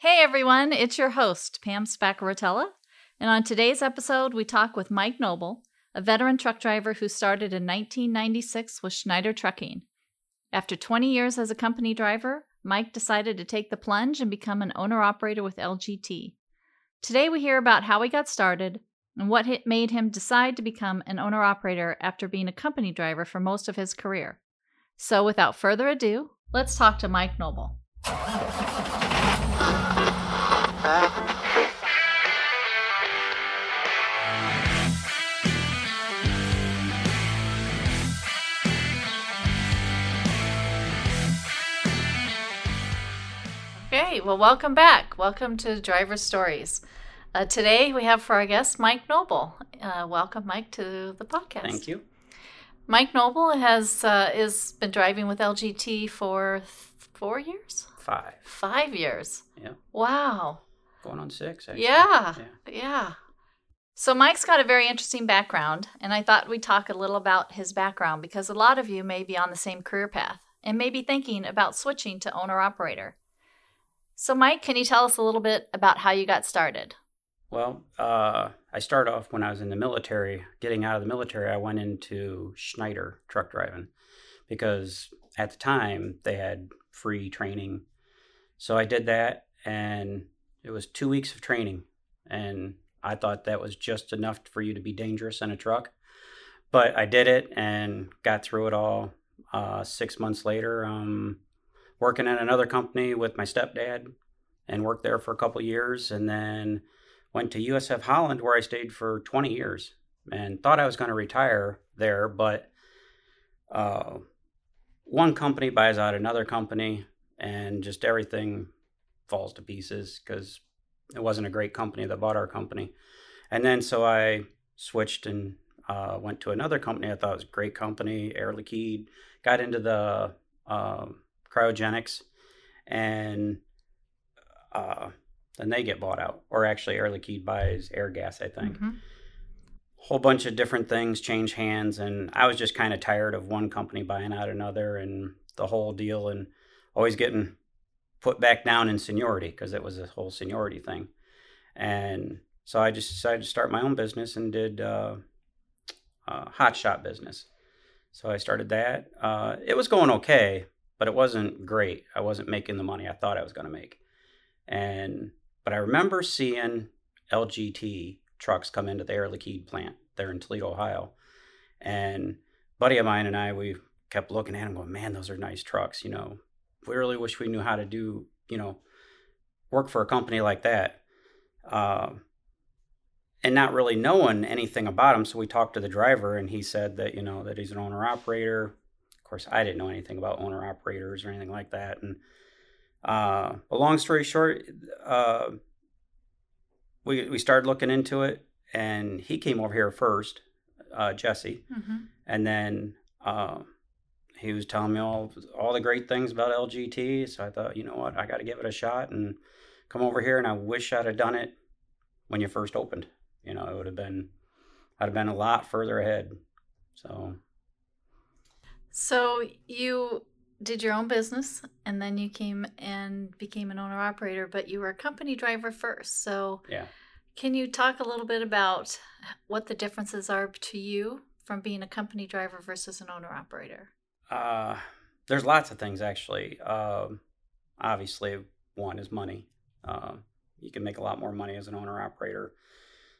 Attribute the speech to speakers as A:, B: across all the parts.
A: Hey everyone, it's your host, Pam Spaccarotella, and on today's episode, we talk with Mike Noble, a veteran truck driver who started in 1996 with Schneider Trucking. After 20 years as a company driver, Mike decided to take the plunge and become an owner operator with LGT. Today, we hear about how he got started and what made him decide to become an owner operator after being a company driver for most of his career. So, without further ado, let's talk to Mike Noble. Okay, well, welcome back. Welcome to Driver Stories. Uh, today we have for our guest Mike Noble. Uh, welcome, Mike, to the podcast.
B: Thank you.
A: Mike Noble has uh, is been driving with LGT for th- four years.
B: Five.
A: Five years.
B: Yeah.
A: Wow.
B: Going on six. Actually.
A: Yeah. yeah. Yeah. So Mike's got a very interesting background, and I thought we'd talk a little about his background because a lot of you may be on the same career path and may be thinking about switching to owner operator. So, Mike, can you tell us a little bit about how you got started?
B: Well, uh, I started off when I was in the military. Getting out of the military, I went into Schneider truck driving because at the time they had free training. So I did that, and it was two weeks of training. And I thought that was just enough for you to be dangerous in a truck. But I did it and got through it all. Uh, six months later, um, working at another company with my stepdad and worked there for a couple years and then went to USF Holland where I stayed for 20 years and thought I was going to retire there but uh, one company buys out another company and just everything falls to pieces because it wasn't a great company that bought our company and then so I switched and uh, went to another company I thought was a great company Air Liquide got into the uh, cryogenics, and uh, then they get bought out. Or actually, Air Liquide buys Airgas, I think. Mm-hmm. Whole bunch of different things change hands, and I was just kind of tired of one company buying out another and the whole deal, and always getting put back down in seniority because it was a whole seniority thing. And so I just decided to start my own business and did uh, uh, hot shot business. So I started that. Uh, it was going okay, but it wasn't great. I wasn't making the money I thought I was going to make. And but I remember seeing LGT trucks come into the Air Liquide plant there in Toledo, Ohio. And buddy of mine and I, we kept looking at them going, man, those are nice trucks. You know, we really wish we knew how to do, you know, work for a company like that. Uh, and not really knowing anything about them. So we talked to the driver and he said that, you know, that he's an owner operator Of course, I didn't know anything about owner operators or anything like that. And uh, a long story short, uh, we we started looking into it, and he came over here first, uh, Jesse, mm-hmm. and then uh, he was telling me all all the great things about LGT. So I thought, you know what, I got to give it a shot and come over here. And I wish I'd have done it when you first opened. You know, it would have been I'd have been a lot further ahead. So
A: so you did your own business and then you came and became an owner operator, but you were a company driver first. So
B: yeah.
A: Can you talk a little bit about what the differences are to you from being a company driver versus an owner operator?
B: Uh, there's lots of things actually. Um, obviously, one is money. Uh, you can make a lot more money as an owner operator.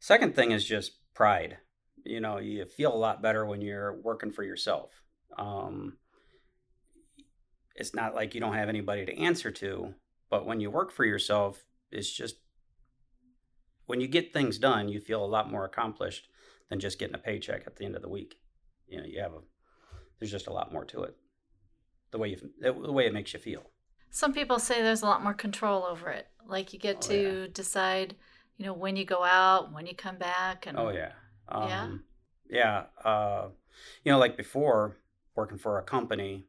B: Second thing is just pride. You know, you feel a lot better when you're working for yourself. Um, it's not like you don't have anybody to answer to, but when you work for yourself, it's just when you get things done, you feel a lot more accomplished than just getting a paycheck at the end of the week. You know, you have a there's just a lot more to it. The way you the way it makes you feel.
A: Some people say there's a lot more control over it. Like you get oh, to yeah. decide, you know, when you go out, when you come back, and
B: oh yeah, um, yeah, yeah. Uh, you know, like before, working for a company,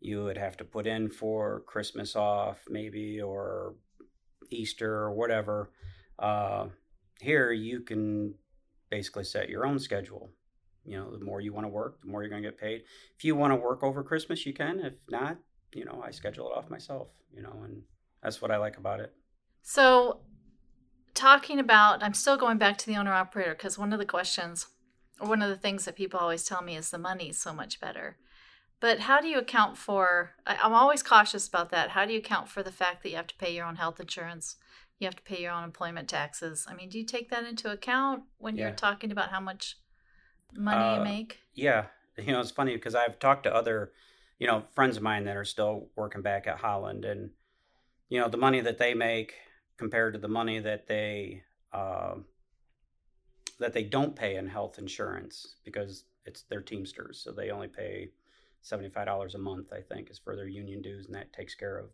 B: you would have to put in for Christmas off, maybe, or Easter or whatever. Uh, here, you can basically set your own schedule. You know, the more you want to work, the more you're going to get paid. If you want to work over Christmas, you can. If not, you know, I schedule it off myself, you know, and that's what I like about it.
A: So, talking about, I'm still going back to the owner operator because one of the questions, or one of the things that people always tell me is the money is so much better. But how do you account for? I'm always cautious about that. How do you account for the fact that you have to pay your own health insurance? You have to pay your own employment taxes. I mean, do you take that into account when
B: Yeah.
A: you're talking about how much money
B: Uh,
A: you make?
B: Yeah, you know, it's funny because I've talked to other, you know, friends of mine that are still working back at Holland, and you know, the money that they make compared to the money that they uh, that they don't pay in health insurance because it's their Teamsters, so they only pay seventy five dollars a month, I think, is for their union dues, and that takes care of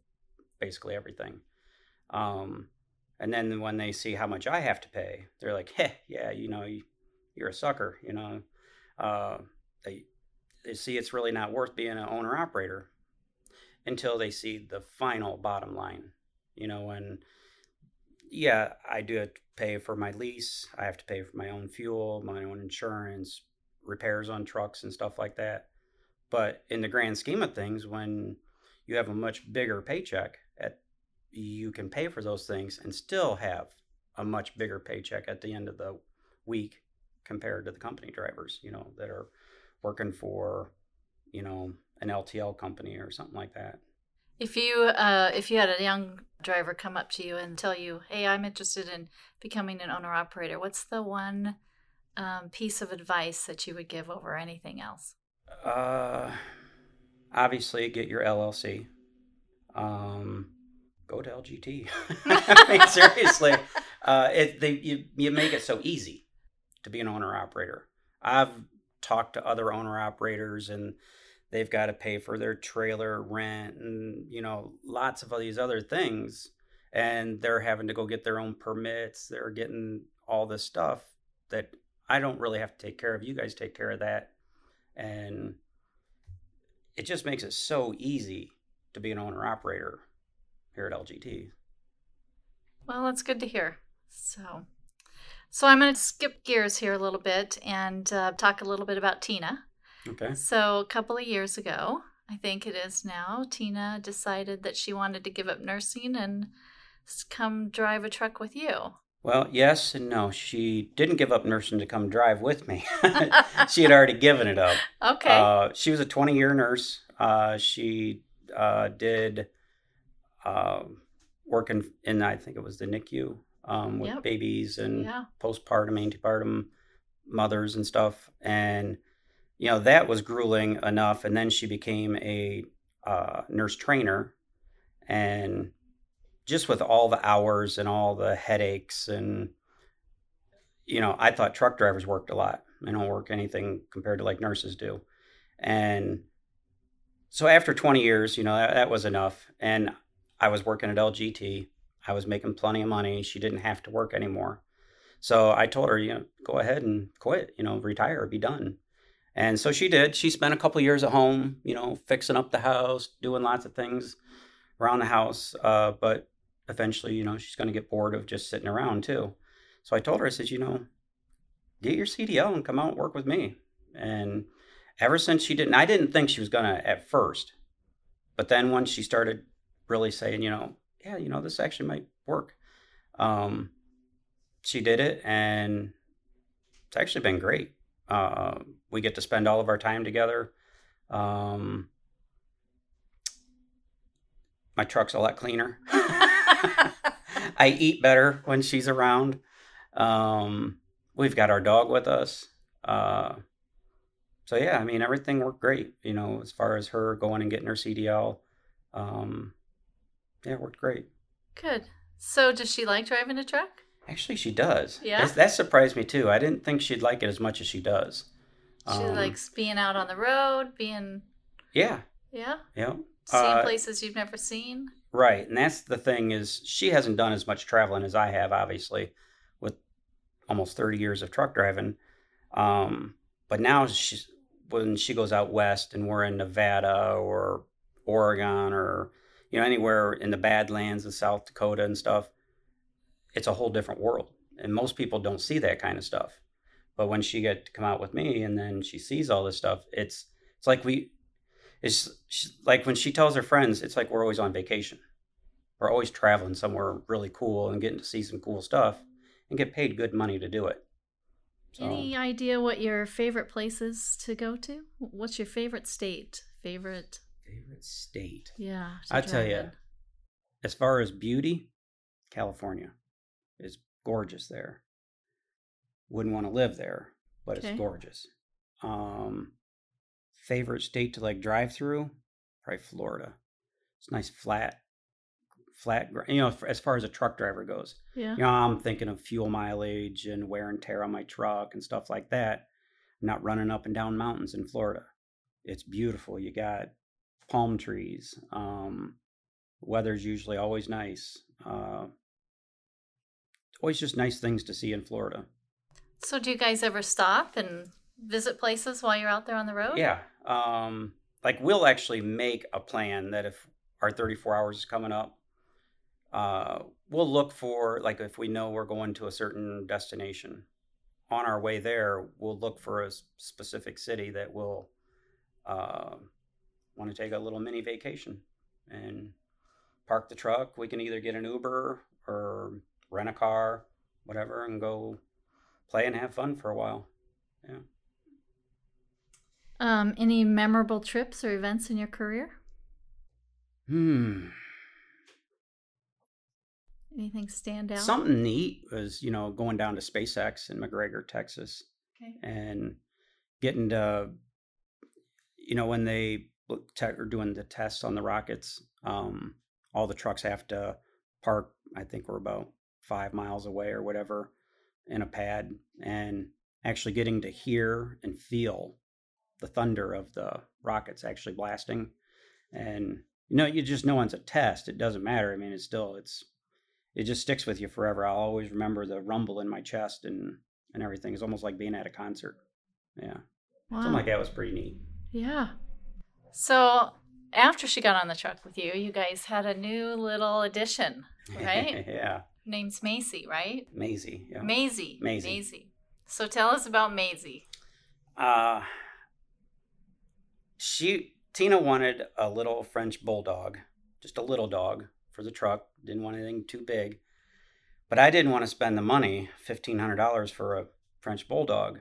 B: basically everything. Um, and then when they see how much I have to pay, they're like, "Heh, yeah, you know, you, you're a sucker," you know uh, they they see it's really not worth being an owner operator until they see the final bottom line. You know, and yeah, I do pay for my lease. I have to pay for my own fuel, my own insurance, repairs on trucks and stuff like that. But in the grand scheme of things, when you have a much bigger paycheck, at you can pay for those things and still have a much bigger paycheck at the end of the week compared to the company drivers, you know, that are working for, you know, an LTL company or something like that.
A: If you uh, if you had a young driver come up to you and tell you, "Hey, I'm interested in becoming an owner operator," what's the one um, piece of advice that you would give over anything else?
B: Uh, obviously, get your LLC. Um, go to LGT. I mean, seriously, uh, it they you you make it so easy to be an owner operator. I've talked to other owner operators and they've got to pay for their trailer rent and you know lots of all these other things and they're having to go get their own permits they're getting all this stuff that i don't really have to take care of you guys take care of that and it just makes it so easy to be an owner operator here at lgt
A: Well, that's good to hear. So, so I'm going to skip gears here a little bit and uh, talk a little bit about Tina.
B: okay
A: So, a couple of years ago, I think it is now, Tina decided that she wanted to give up nursing and come drive a truck with you.
B: well yes and no she didn't give up nursing to come drive with me she had already given it up
A: Okay.
B: Uh, she was a 20 year nurse. Uh, she uh, did uh, work in, in, I think it was the NICU um, with
A: Yep.
B: babies and
A: yeah.
B: postpartum, antepartum mothers and stuff. And, you know, that was grueling enough. And then she became a uh, nurse trainer. And just with all the hours and all the headaches and, you know, I thought truck drivers worked a lot. They don't work anything compared to like nurses do. And so after 20 years, you know, that, that was enough. And I was working at LGT. I was making plenty of money. She didn't have to work anymore. So I told her, you know, go ahead and quit, you know, retire, be done. And so she did. She spent a couple years at home, you know, fixing up the house, doing lots of things around the house. Uh, but eventually, you know, she's going to get bored of just sitting around too. So I told her, I said, you know, get your CDL and come out and work with me. And ever since she didn't, I didn't think she was going to at first. But then once she started really saying, you know, yeah, you know, this actually might work, um, she did it. And it's actually been great. Uh, we get to spend all of our time together. Um, my truck's a lot cleaner. I eat better when she's around. Um, we've got our dog with us. Uh, so yeah, I mean everything worked great. You know, as far as her going and getting her CDL, um, yeah, it worked great.
A: Good. So, does she like driving a truck?
B: Actually, she does.
A: Yeah?
B: That's- that surprised me too. I didn't think she'd like it as much as she does.
A: She
B: Um,
A: likes being out on the road, being,
B: Yeah,
A: yeah,
B: yeah.
A: seeing
B: Uh,
A: places you've never seen.
B: Right, and that's the thing is she hasn't done as much traveling as I have, obviously, with almost thirty years of truck driving. Um, but now she's when she goes out west and we're in Nevada or Oregon or you know anywhere in the Badlands of South Dakota and stuff, it's a whole different world, and most people don't see that kind of stuff. But when she get to come out with me and then she sees all this stuff, it's it's like we it's like when she tells her friends, it's like we're always on vacation. We're always traveling somewhere really cool and getting to see some cool stuff and get paid good money to do it.
A: So, Any idea what your favorite places to go to? What's your favorite state? Favorite
B: favorite state?
A: Yeah,
B: I tell you, as far as beauty, California is gorgeous there. Wouldn't want to live there, but okay. it's gorgeous. Um, favorite state to like drive through? Probably Florida. It's nice flat flat you know as far as a truck driver goes
A: yeah
B: you know i'm thinking of fuel mileage and wear and tear on my truck and stuff like that I'm not running up and down mountains in florida it's beautiful you got palm trees um weather's usually always nice uh always just nice things to see in florida.
A: So do you guys ever stop and visit places while you're out there on the road?
B: Yeah um like we'll actually make a plan that if our 34 hours is coming up uh, we'll look for like if we know we're going to a certain destination on our way there we'll look for a specific city that will uh, want to take a little mini vacation and park the truck. We can either get an uber or rent a car whatever and go play and have fun for a while. Yeah.
A: Um, any memorable trips or events in your career?
B: Hmm.
A: Anything stand out?
B: Something neat was, you know, going down to SpaceX in McGregor, Texas,
A: okay.
B: and getting to, you know, when they are doing the tests on the rockets, um, all the trucks have to park. I think we're about five miles away or whatever in a pad, and actually getting to hear and feel the thunder of the rockets actually blasting, and you know, you just know it's a test. It doesn't matter. I mean, it's still it's it just sticks with you forever. I'll always remember the rumble in my chest and and everything. It's almost like being at a concert. Yeah. Wow. Something like that was pretty neat.
A: Yeah. So after she got on the truck with you, you guys had a new little addition, right?
B: yeah.
A: name's Macy, right?
B: Maisie.
A: Yeah. Maisie. Maisie. Maisie. So tell us about Maisie.
B: Uh she Tina wanted a little French bulldog, just a little dog for the truck. Didn't want anything too big. But I didn't want to spend the money, $1,500 for a French Bulldog.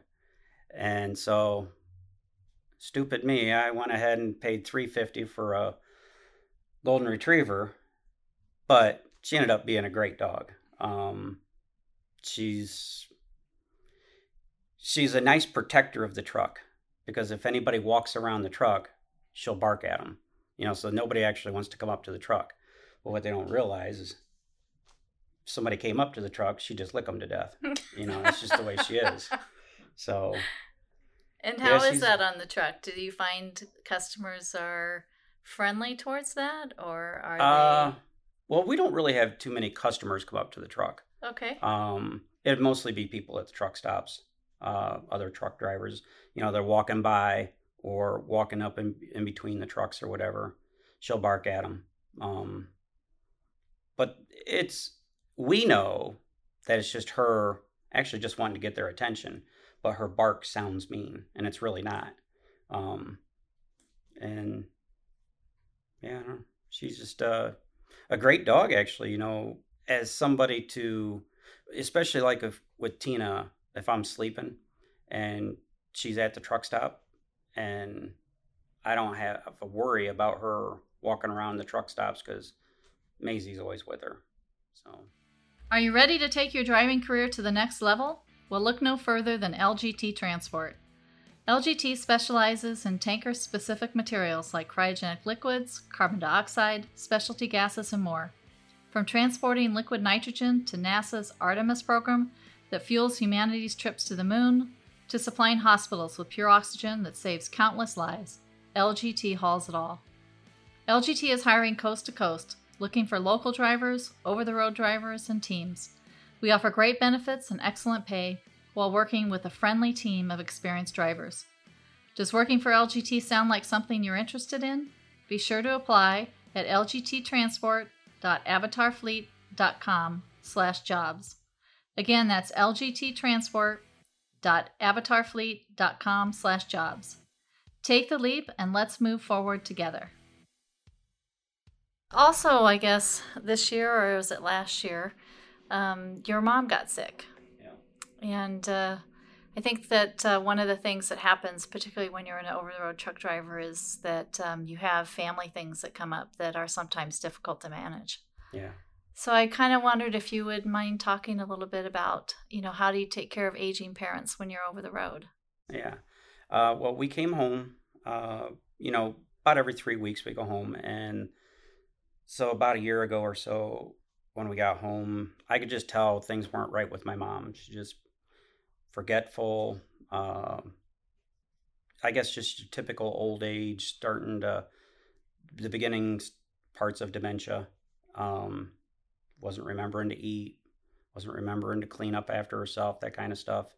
B: And so, stupid me, I went ahead and paid 350 for a Golden Retriever. But she ended up being a great dog. Um, she's she's a nice protector of the truck because if anybody walks around the truck, she'll bark at them. You know, so nobody actually wants to come up to the truck. But what they don't realize is somebody came up to the truck, she just lick them to death. You know, it's just the way she is. So.
A: And how yeah, is that on the truck? Do you find customers are friendly towards that, or are uh, they?
B: Well, we don't really have too many customers come up to the truck.
A: Okay.
B: Um, it'd mostly be people at the truck stops, uh, other truck drivers. You know, they're walking by or walking up in, in between the trucks or whatever. She'll bark at them. Um, but it's we know that it's just her actually just wanting to get their attention, but her bark sounds mean, and it's really not. Um, and yeah, she's just uh, a great dog, actually. You know, as somebody to, especially like if, with Tina, if I'm sleeping and she's at the truck stop, and I don't have a worry about her walking around the truck stops because Maisie's always with her. So,
A: are you ready to take your driving career to the next level? Well, look no further than LGT Transport. LGT specializes in tanker specific materials like cryogenic liquids, carbon dioxide, specialty gases, and more. From transporting liquid nitrogen to NASA's Artemis program that fuels humanity's trips to the moon, to supplying hospitals with pure oxygen that saves countless lives, LGT hauls it all. LGT is hiring coast to coast looking for local drivers, over the road drivers, and teams. We offer great benefits and excellent pay while working with a friendly team of experienced drivers. Does working for LGT sound like something you're interested in? Be sure to apply at lgttransport.avatarfleet.com slash jobs. Again, that's lgttransport.avatarfleet.com slash jobs. Take the leap and let's move forward together. Also, I guess this year, or was it last year, um, your mom got sick.
B: Yeah.
A: And uh, I think that uh, one of the things that happens, particularly when you're an over the road truck driver, is that um, you have family things that come up that are sometimes difficult to manage.
B: Yeah.
A: So I kind of wondered if you would mind talking a little bit about, you know, how do you take care of aging parents when you're over the road?
B: Yeah. Uh, well, we came home, uh, you know, about every three weeks we go home. And so about a year ago or so, when we got home, I could just tell things weren't right with my mom. She just forgetful. Uh, I guess just typical old age, starting to the beginnings parts of dementia. Um, wasn't remembering to eat, wasn't remembering to clean up after herself, that kind of stuff.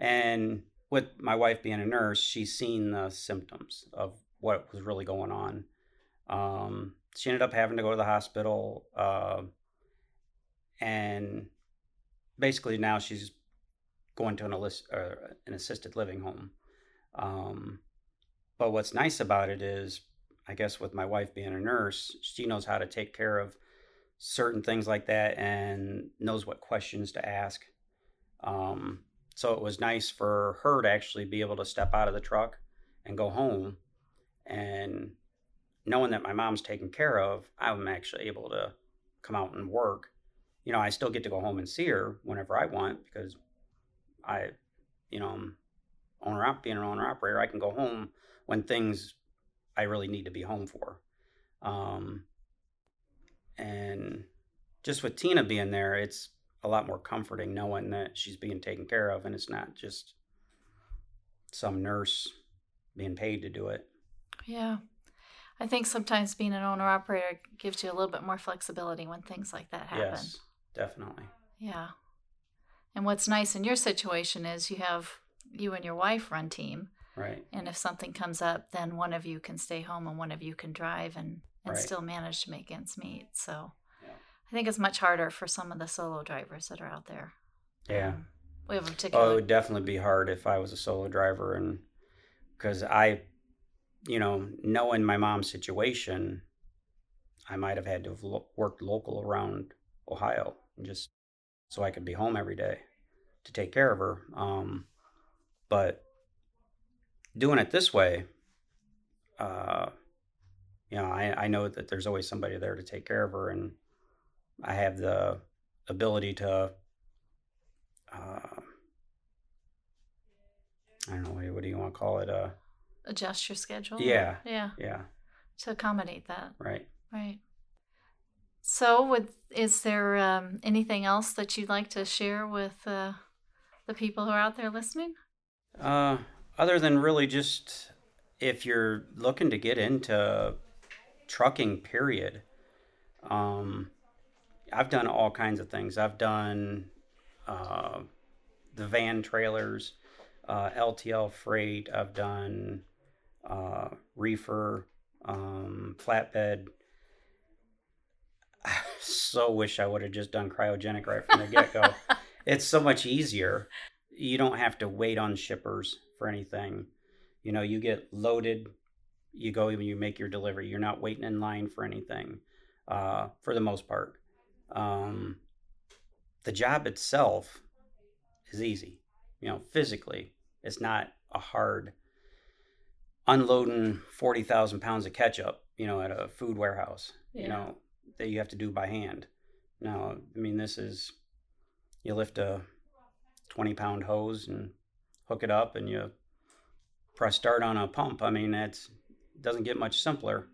B: And with my wife being a nurse, she's seen the symptoms of what was really going on. Um, she ended up having to go to the hospital, uh, and basically now she's going to an, uh, an assisted living home. Um, but what's nice about it is, I guess, with my wife being a nurse, she knows how to take care of certain things like that and knows what questions to ask. Um, so it was nice for her to actually be able to step out of the truck and go home. And knowing that my mom's taken care of, I'm actually able to come out and work. You know, I still get to go home and see her whenever I want because I, you know, I'm owner being an owner operator. I can go home when things I really need to be home for. Um, and just with Tina being there, it's a lot more comforting knowing that she's being taken care of and it's not just some nurse being paid to do it.
A: Yeah. I think sometimes being an owner operator gives you a little bit more flexibility when things like that happen.
B: Yes, definitely.
A: Yeah. And what's nice in your situation is you have you and your wife run team.
B: Right.
A: And if something comes up, then one of you can stay home and one of you can drive and, and
B: Right.
A: still manage to make ends meet. So
B: Yeah.
A: I think it's much harder for some of the solo drivers that are out there.
B: Yeah.
A: Um, we have a particular.
B: Oh, it would definitely be hard if I was a solo driver, and because I, you know, knowing my mom's situation, I might have had to have lo- worked local around Ohio, just so I could be home every day to take care of her. Um, but doing it this way, uh, you know, I, I know that there's always somebody there to take care of her, and I have the ability to. Uh, I don't know what, do you- what do you want to call it? Uh,
A: adjust your schedule.
B: Yeah.
A: Yeah.
B: yeah,
A: To accommodate that.
B: right.
A: Right. So, would is there um, anything else that you'd like to share with uh, the people who are out there listening?
B: Uh, other than really just if you're looking to get into trucking, period. Um, I've done all kinds of things. I've done uh, the van trailers, uh, LTL freight. I've done uh, reefer, um, flatbed. So wish I would have just done cryogenic right from the get go. it's so much easier. You don't have to wait on shippers for anything. You know, you get loaded, you go and you make your delivery. You're not waiting in line for anything, uh, for the most part. Um, the job itself is easy. You know, physically, it's not a hard unloading forty thousand pounds of ketchup. You know, at a food warehouse. You know that you have to do by hand. Now, I mean this is you lift a 20 pound hose and hook it up and you press start on a pump. I mean, it's doesn't get much simpler.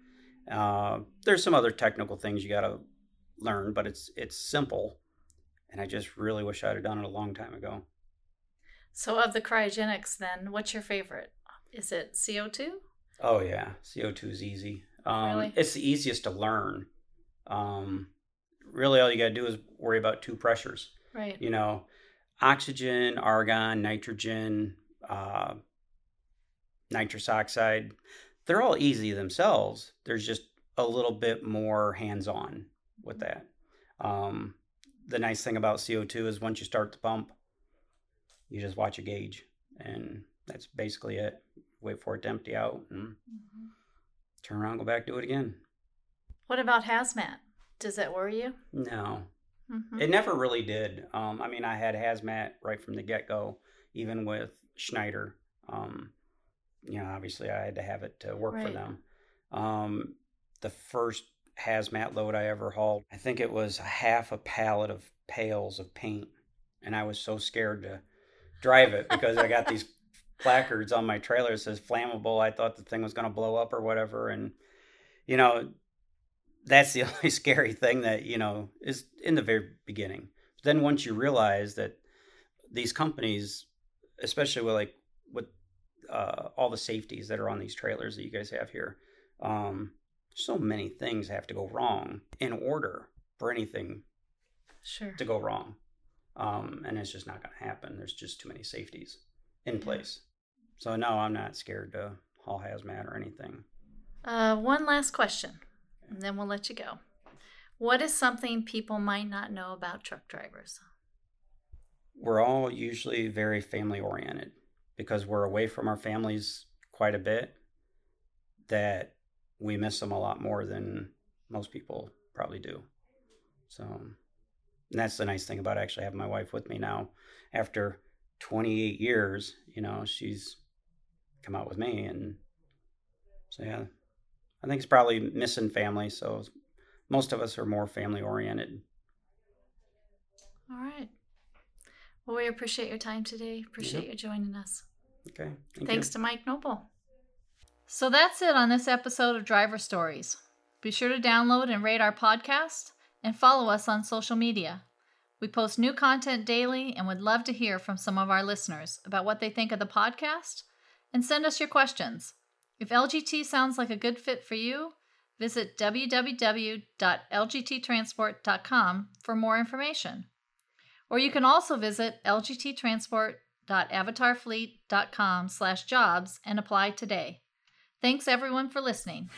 B: Uh, there's some other technical things you got to learn, but it's it's simple. And I just really wish I'd have done it a long time ago.
A: So, of the cryogenics, then, what's your favorite? Is it CO2?
B: Oh yeah, CO2 is easy. Um,
A: Really?
B: It's the easiest to learn. Um, really, all you got to do is worry about two pressures.
A: Right.
B: you know, oxygen, argon, nitrogen, uh, nitrous oxide, they're all easy themselves. There's just a little bit more hands on with that. Um, the nice thing about CO2 is once you start the pump, you just watch a gauge, and that's basically it. Wait for it to empty out and
A: Mhm.
B: turn around, go back, do it again.
A: What about hazmat? Does that worry you?
B: No,
A: Mm-hmm.
B: it never really did. Um, I mean, I had hazmat right from the get go, even with Schneider. Um, you know, obviously, I had to have it to work for them. Um, the first hazmat load I ever hauled, I think it was a half a pallet of pails of paint, and I was so scared to drive it because I got these placards on my trailer that says flammable. I thought the thing was going to blow up or whatever, and you know, that's the only scary thing that you know is in the very beginning. Then once you realize that these companies, especially with like with uh, all the safeties that are on these trailers that you guys have here, um, so many things have to go wrong in order for anything
A: Sure.
B: to go wrong, um, and it's just not going to happen. There's just too many safeties in place. So no, I'm not scared to haul hazmat or anything.
A: Uh, one last question, and then we'll let you go. What is something people might not know about truck drivers?
B: we're all usually very family oriented because we're away from our families quite a bit that we miss them a lot more than most people probably do so that's the nice thing about actually having my wife with me now after 28 years you know she's come out with me and so yeah i think it's probably missing family so most of us are more family oriented
A: All right. Well, we appreciate your time today. Appreciate you joining us.
B: okay thank
A: Thanks
B: you.
A: to Mike Noble. So that's it on this episode of Driver Stories. Be sure to download and rate our podcast and follow us on social media. We post new content daily and would love to hear from some of our listeners about what they think of the podcast and send us your questions. If LGT sounds like a good fit for you, visit www.lgttransport.com for more information. Or you can also visit lgttransport.avatarfleet.com slash jobs and apply today. Thanks everyone for listening.